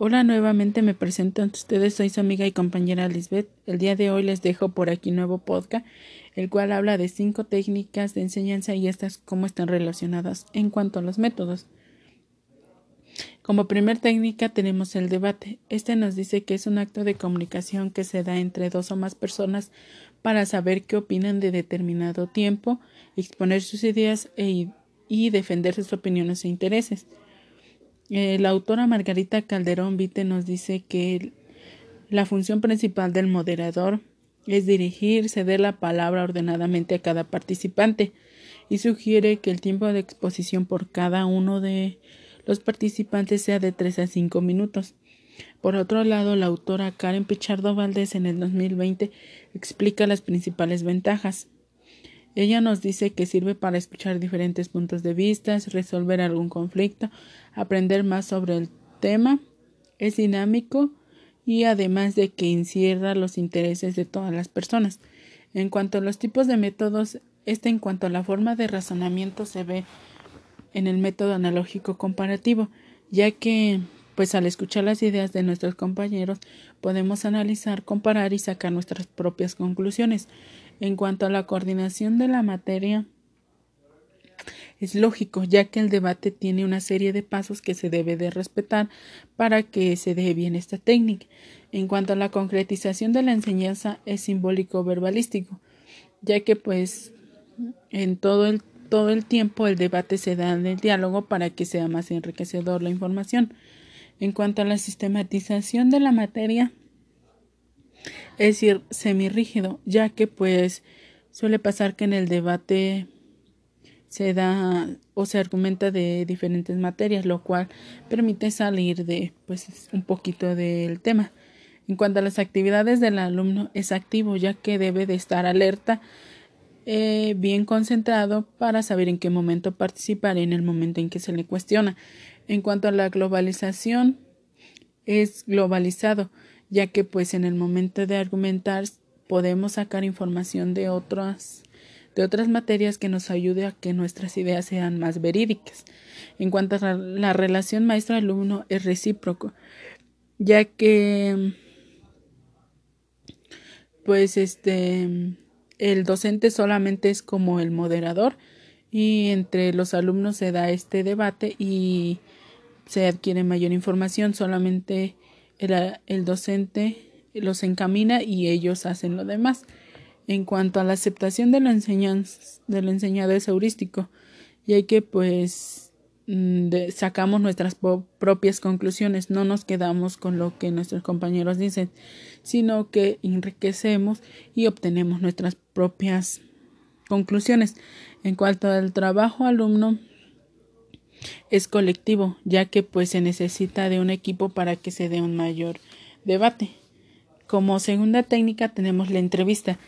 Hola, nuevamente me presento ante ustedes, soy su amiga y compañera Lisbeth. El día de hoy les dejo por aquí nuevo podcast, el cual habla de cinco técnicas de enseñanza y estas cómo están relacionadas en cuanto a los métodos. Como primer técnica tenemos el debate. Este nos dice que es un acto de comunicación que se da entre dos o más personas para saber qué opinan de determinado tiempo, exponer sus ideas e, y defender sus opiniones e intereses. Eh, la autora Margarita Calderón Vite nos dice que la función principal del moderador es dirigir, ceder la palabra ordenadamente a cada participante y sugiere que el tiempo de exposición por cada uno de los participantes sea de 3 a 5 minutos. Por otro lado, la autora Karen Pichardo Valdés en el 2020 explica las principales ventajas. Ella nos dice que sirve para escuchar diferentes puntos de vista, resolver algún conflicto, aprender más sobre el tema, es dinámico y además de que encierra los intereses de todas las personas. En cuanto a los tipos de métodos, este en cuanto a la forma de razonamiento se ve en el método analógico comparativo, ya que pues al escuchar las ideas de nuestros compañeros podemos analizar, comparar y sacar nuestras propias conclusiones. En cuanto a la coordinación de la materia, es lógico, ya que el debate tiene una serie de pasos que se debe de respetar para que se dé bien esta técnica. En cuanto a la concretización de la enseñanza, es simbólico verbalístico, ya que pues en todo el todo el tiempo el debate se da en el diálogo para que sea más enriquecedor la información. En cuanto a la sistematización de la materia, es decir, semirrígido, ya que pues suele pasar que en el debate se da o se argumenta de diferentes materias, lo cual permite salir de pues un poquito del tema. En cuanto a las actividades del alumno, es activo ya que debe de estar alerta, eh, bien concentrado para saber en qué momento participar en el momento en que se le cuestiona. En cuanto a la globalización, es globalizado, ya que pues en el momento de argumentar podemos sacar información de otras de otras materias que nos ayude a que nuestras ideas sean más verídicas. En cuanto a la relación maestro-alumno es recíproco, ya que pues este el docente solamente es como el moderador y entre los alumnos se da este debate y se adquiere mayor información, solamente el, el docente los encamina y ellos hacen lo demás. En cuanto a la aceptación de lo, de lo enseñado es heurístico, ya que pues mm, sacamos nuestras propias conclusiones, no nos quedamos con lo que nuestros compañeros dicen, sino que enriquecemos y obtenemos nuestras propias conclusiones. En cuanto al trabajo alumno, es colectivo, ya que pues se necesita de un equipo para que se dé un mayor debate. Como segunda técnica tenemos la entrevista.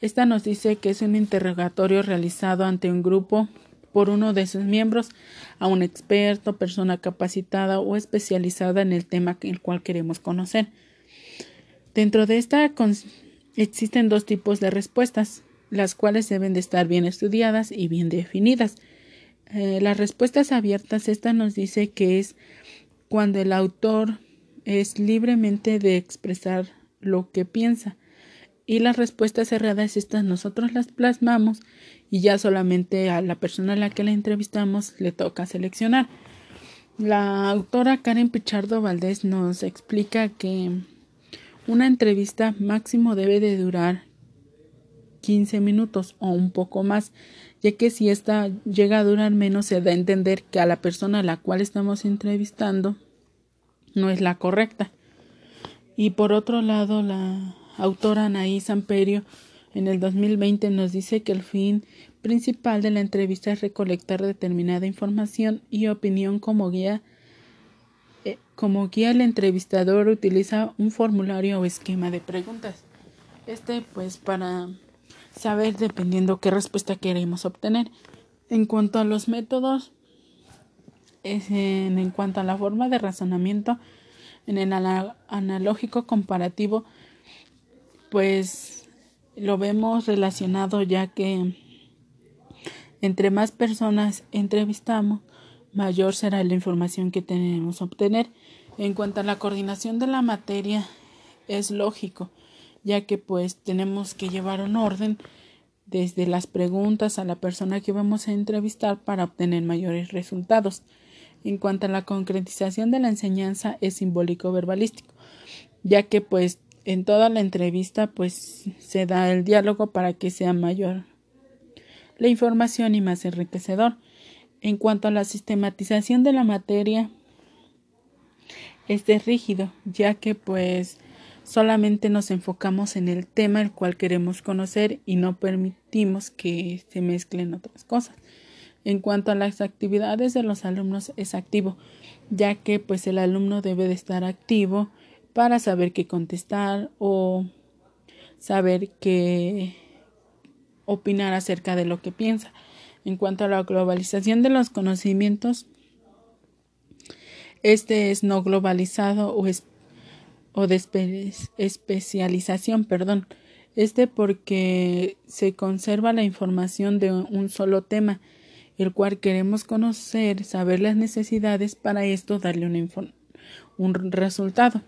Esta nos dice que es un interrogatorio realizado ante un grupo por uno de sus miembros a un experto, persona capacitada o especializada en el tema el cual queremos conocer. Dentro de esta existen dos tipos de respuestas, las cuales deben de estar bien estudiadas y bien definidas. Eh, las respuestas abiertas, esta nos dice que es cuando el autor es libremente de expresar lo que piensa. Y las respuestas cerradas, estas nosotros las plasmamos y ya solamente a la persona a la que la entrevistamos le toca seleccionar. La autora Karen Pichardo Valdés nos explica que una entrevista máximo debe de durar 15 minutos o un poco más, ya que si esta llega a durar menos se da a entender que a la persona a la cual estamos entrevistando no es la correcta. Y por otro lado, la autora Anaí Samperio en el 2020 nos dice que el fin principal de la entrevista es recolectar determinada información y opinión como guía eh, como guía el entrevistador utiliza un formulario o esquema de preguntas. Este pues para saber dependiendo qué respuesta queremos obtener. En cuanto a los métodos, es en, cuanto a la forma de razonamiento, en el analógico comparativo, pues lo vemos relacionado ya que entre más personas entrevistamos, mayor será la información que tenemos que obtener. En cuanto a la coordinación de la materia, es lógico, ya que pues tenemos que llevar un orden desde las preguntas a la persona que vamos a entrevistar para obtener mayores resultados. En cuanto a la concretización de la enseñanza es simbólico verbalístico, ya que pues en toda la entrevista pues se da el diálogo para que sea mayor la información y más enriquecedor. En cuanto a la sistematización de la materia, este es rígido, ya que pues solamente nos enfocamos en el tema el cual queremos conocer y no permitimos que se mezclen otras cosas. En cuanto a las actividades de los alumnos es activo, ya que pues el alumno debe de estar activo para saber qué contestar o saber qué opinar acerca de lo que piensa. En cuanto a la globalización de los conocimientos, este es no globalizado o, o de especialización, perdón. Este porque se conserva la información de un solo tema, el cual queremos conocer, saber las necesidades, para esto darle un resultado.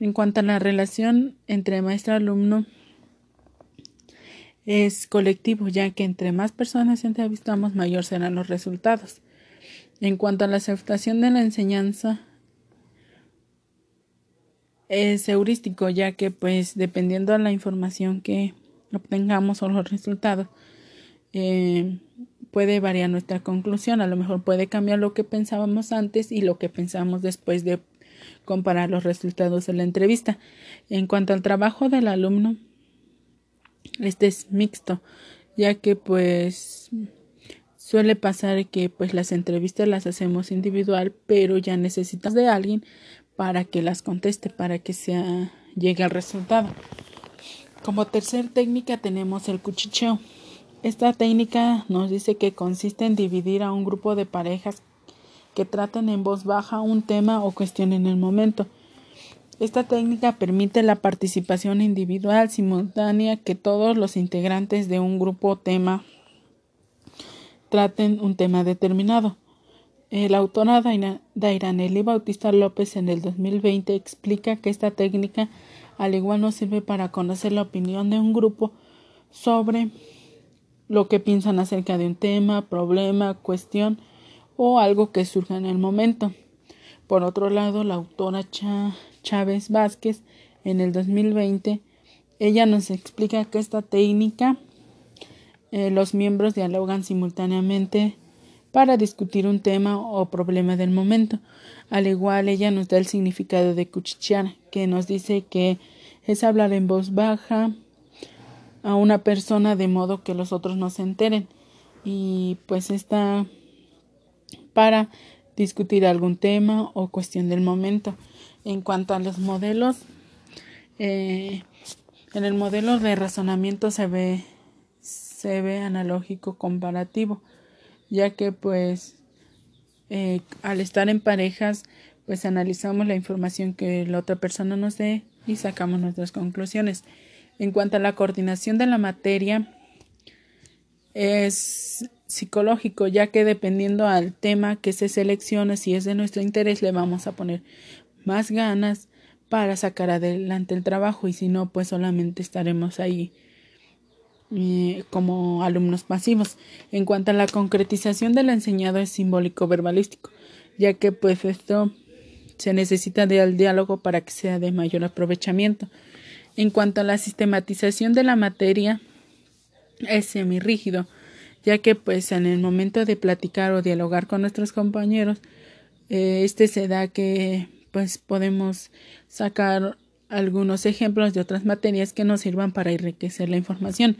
En cuanto a la relación entre maestro-alumno, es colectivo, ya que entre más personas entrevistamos, mayor serán los resultados. En cuanto a la aceptación de la enseñanza, es heurístico, ya que pues dependiendo de la información que obtengamos o los resultados, eh, puede variar nuestra conclusión. A lo mejor puede cambiar lo que pensábamos antes y lo que pensamos después de comparar los resultados de la entrevista. En cuanto al trabajo del alumno, este es mixto, ya que pues suele pasar que pues las entrevistas las hacemos individual, pero ya necesitas de alguien para que las conteste, para que sea llegue al resultado. Como tercer técnica tenemos el cuchicheo. Esta técnica nos dice que consiste en dividir a un grupo de parejas que traten en voz baja un tema o cuestión en el momento. Esta técnica permite la participación individual simultánea que todos los integrantes de un grupo o tema traten un tema determinado. La autora Dairanelli Bautista López en el 2020 explica que esta técnica al igual no sirve para conocer la opinión de un grupo sobre lo que piensan acerca de un tema, problema, cuestión o algo que surja en el momento. Por otro lado, la autora Chávez Vázquez en el 2020, ella nos explica que esta técnica eh, los miembros dialogan simultáneamente para discutir un tema o problema del momento. Al igual, ella nos da el significado de cuchichear, que nos dice que es hablar en voz baja a una persona de modo que los otros no se enteren. Y pues está para discutir algún tema o cuestión del momento. En cuanto a los modelos, eh, en el modelo de razonamiento se ve, se ve analógico comparativo, ya que pues eh, al estar en parejas, pues analizamos la información que la otra persona nos dé y sacamos nuestras conclusiones. En cuanto a la coordinación de la materia, es psicológico, ya que dependiendo al tema que se seleccione, si es de nuestro interés, le vamos a poner más ganas para sacar adelante el trabajo y si no, pues solamente estaremos ahí como alumnos pasivos. En cuanto a la concretización del enseñado es simbólico verbalístico, ya que pues esto se necesita del diálogo para que sea de mayor aprovechamiento. En cuanto a la sistematización de la materia, es semirrígido, ya que pues en el momento de platicar o dialogar con nuestros compañeros, eh, este se da que pues podemos sacar algunos ejemplos de otras materias que nos sirvan para enriquecer la información.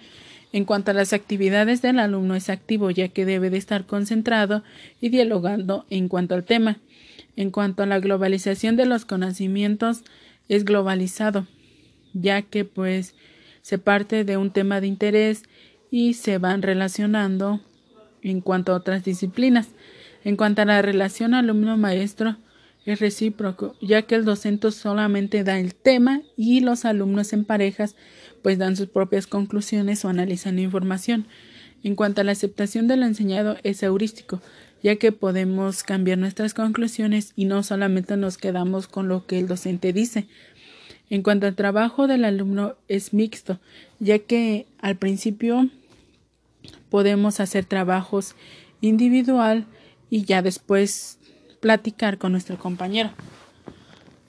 En cuanto a las actividades del alumno es activo ya que debe de estar concentrado y dialogando en cuanto al tema. En cuanto a la globalización de los conocimientos es globalizado ya que pues se parte de un tema de interés y se van relacionando en cuanto a otras disciplinas. En cuanto a la relación alumno-maestro, es recíproco, ya que el docente solamente da el tema y los alumnos en parejas pues dan sus propias conclusiones o analizan la información. En cuanto a la aceptación del enseñado, es heurístico, ya que podemos cambiar nuestras conclusiones y no solamente nos quedamos con lo que el docente dice. En cuanto al trabajo del alumno es mixto, ya que al principio podemos hacer trabajos individual y ya después platicar con nuestro compañero.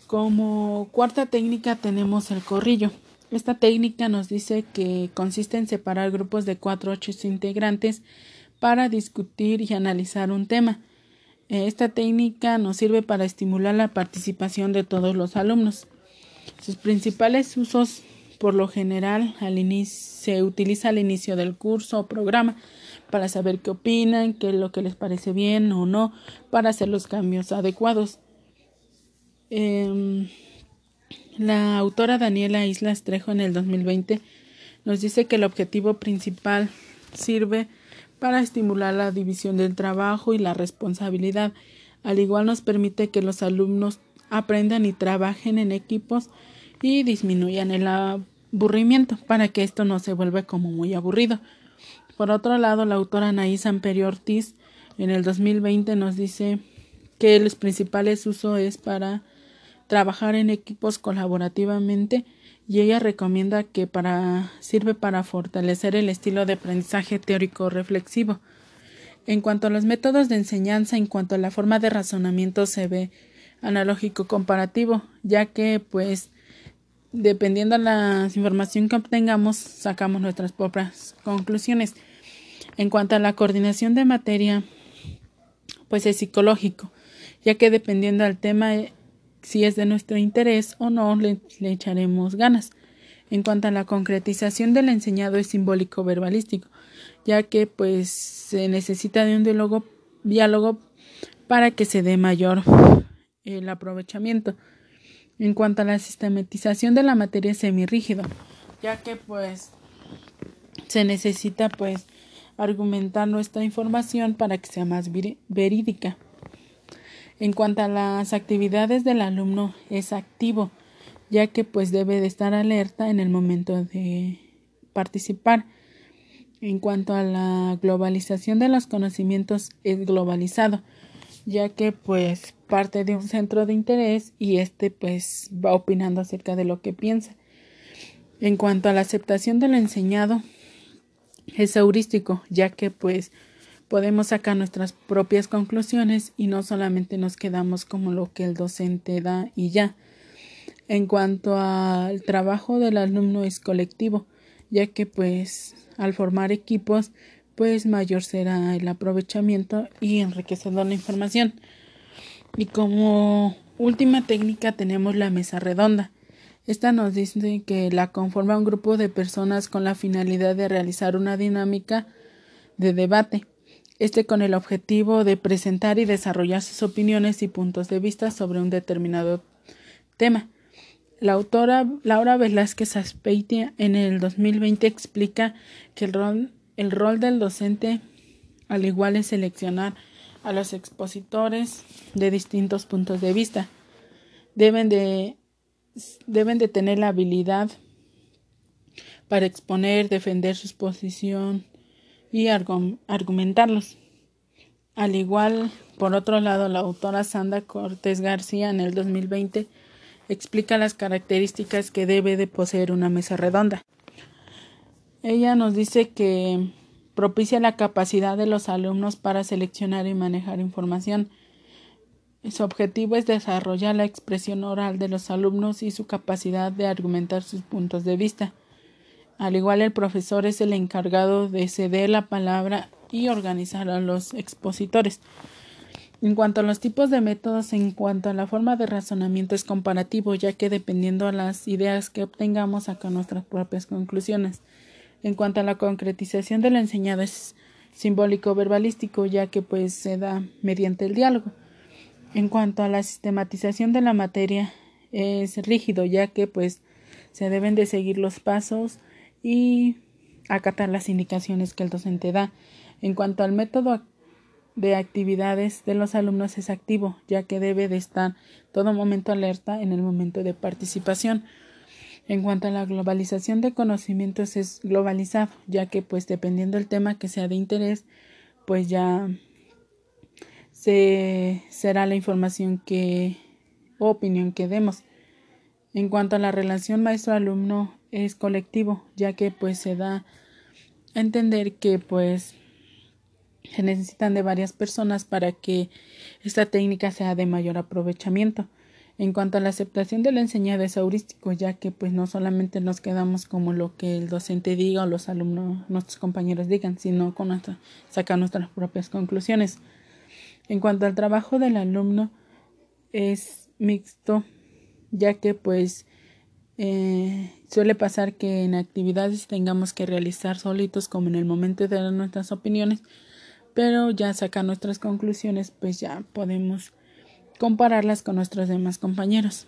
Como cuarta técnica tenemos el corrillo. Esta técnica nos dice que consiste en separar grupos de cuatro o ocho integrantes para discutir y analizar un tema. Esta técnica nos sirve para estimular la participación de todos los alumnos. Sus principales usos, por lo general, al se utiliza al inicio del curso o programa para saber qué opinan, qué es lo que les parece bien o no, para hacer los cambios adecuados. Em, la autora Daniela Islas Trejo en el 2020 nos dice que el objetivo principal sirve para estimular la división del trabajo y la responsabilidad. Al igual nos permite que los alumnos aprendan y trabajen en equipos y disminuyan el aburrimiento para que esto no se vuelva como muy aburrido. Por otro lado, la autora Anaís Amperio Ortiz en el 2020 nos dice que los principales usos es para trabajar en equipos colaborativamente y ella recomienda que para sirve para fortalecer el estilo de aprendizaje teórico reflexivo. En cuanto a los métodos de enseñanza, en cuanto a la forma de razonamiento se ve analógico comparativo, ya que pues dependiendo de la información que obtengamos sacamos nuestras propias conclusiones. En cuanto a la coordinación de materia, pues es psicológico, ya que dependiendo del tema si es de nuestro interés o no, le, echaremos ganas. En cuanto a la concretización del enseñado es simbólico verbalístico, ya que pues se necesita de un diálogo, diálogo para que se dé mayor el aprovechamiento. En cuanto a la sistematización de la materia semirrígido, ya que pues se necesita pues argumentar nuestra información para que sea más verídica. En cuanto a las actividades del alumno es activo, ya que pues debe de estar alerta en el momento de participar. En cuanto a la globalización de los conocimientos es globalizado, ya que pues parte de un centro de interés y este pues va opinando acerca de lo que piensa. En cuanto a la aceptación de lo enseñado, es heurístico, ya que pues podemos sacar nuestras propias conclusiones y no solamente nos quedamos como lo que el docente da y ya. En cuanto al trabajo del alumno es colectivo, ya que pues al formar equipos pues mayor será el aprovechamiento y enriquecedor la información. Y como última técnica tenemos la mesa redonda. Esta nos dice que la conforma un grupo de personas con la finalidad de realizar una dinámica de debate este con el objetivo de presentar y desarrollar sus opiniones y puntos de vista sobre un determinado tema. La autora Laura Velázquez Aspeitia en el 2020 explica que el rol, el rol del docente al igual es seleccionar a los expositores de distintos puntos de vista. Deben de, deben de tener la habilidad para exponer, defender su posición y argumentarlos. Al igual, por otro lado, la autora Sandra Cortés García en el 2020 explica las características que debe de poseer una mesa redonda. Ella nos dice que propicia la capacidad de los alumnos para seleccionar y manejar información. Su objetivo es desarrollar la expresión oral de los alumnos y su capacidad de argumentar sus puntos de vista. Al igual el profesor es el encargado de ceder la palabra y organizar a los expositores. En cuanto a los tipos de métodos, en cuanto a la forma de razonamiento es comparativo, ya que dependiendo de las ideas que obtengamos saca nuestras propias conclusiones. En cuanto a la concretización de lo enseñado es simbólico verbalístico, ya que pues se da mediante el diálogo. En cuanto a la sistematización de la materia es rígido, ya que pues se deben de seguir los pasos y acatar las indicaciones que el docente da. En cuanto al método de actividades de los alumnos es activo, ya que debe de estar todo momento alerta en el momento de participación. En cuanto a la globalización de conocimientos es globalizado, ya que pues dependiendo del tema que sea de interés, pues ya se, será la información que o opinión que demos. En cuanto a la relación maestro-alumno es colectivo, ya que pues se da a entender que pues se necesitan de varias personas para que esta técnica sea de mayor aprovechamiento. En cuanto a la aceptación de lo enseñado es heurístico, ya que pues no solamente nos quedamos como lo que el docente diga o los alumnos, nuestros compañeros digan, sino con nuestra, sacar nuestras propias conclusiones. En cuanto al trabajo del alumno es mixto, ya que pues eh, suele pasar que en actividades tengamos que realizar solitos como en el momento de dar nuestras opiniones, pero ya sacar nuestras conclusiones pues ya podemos compararlas con nuestros demás compañeros.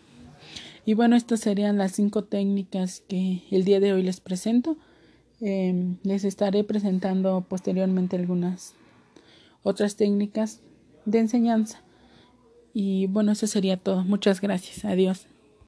Y bueno, estas serían las cinco técnicas que el día de hoy les presento. Em, les estaré presentando posteriormente algunas otras técnicas de enseñanza. Y bueno, eso sería todo. Muchas gracias. Adiós.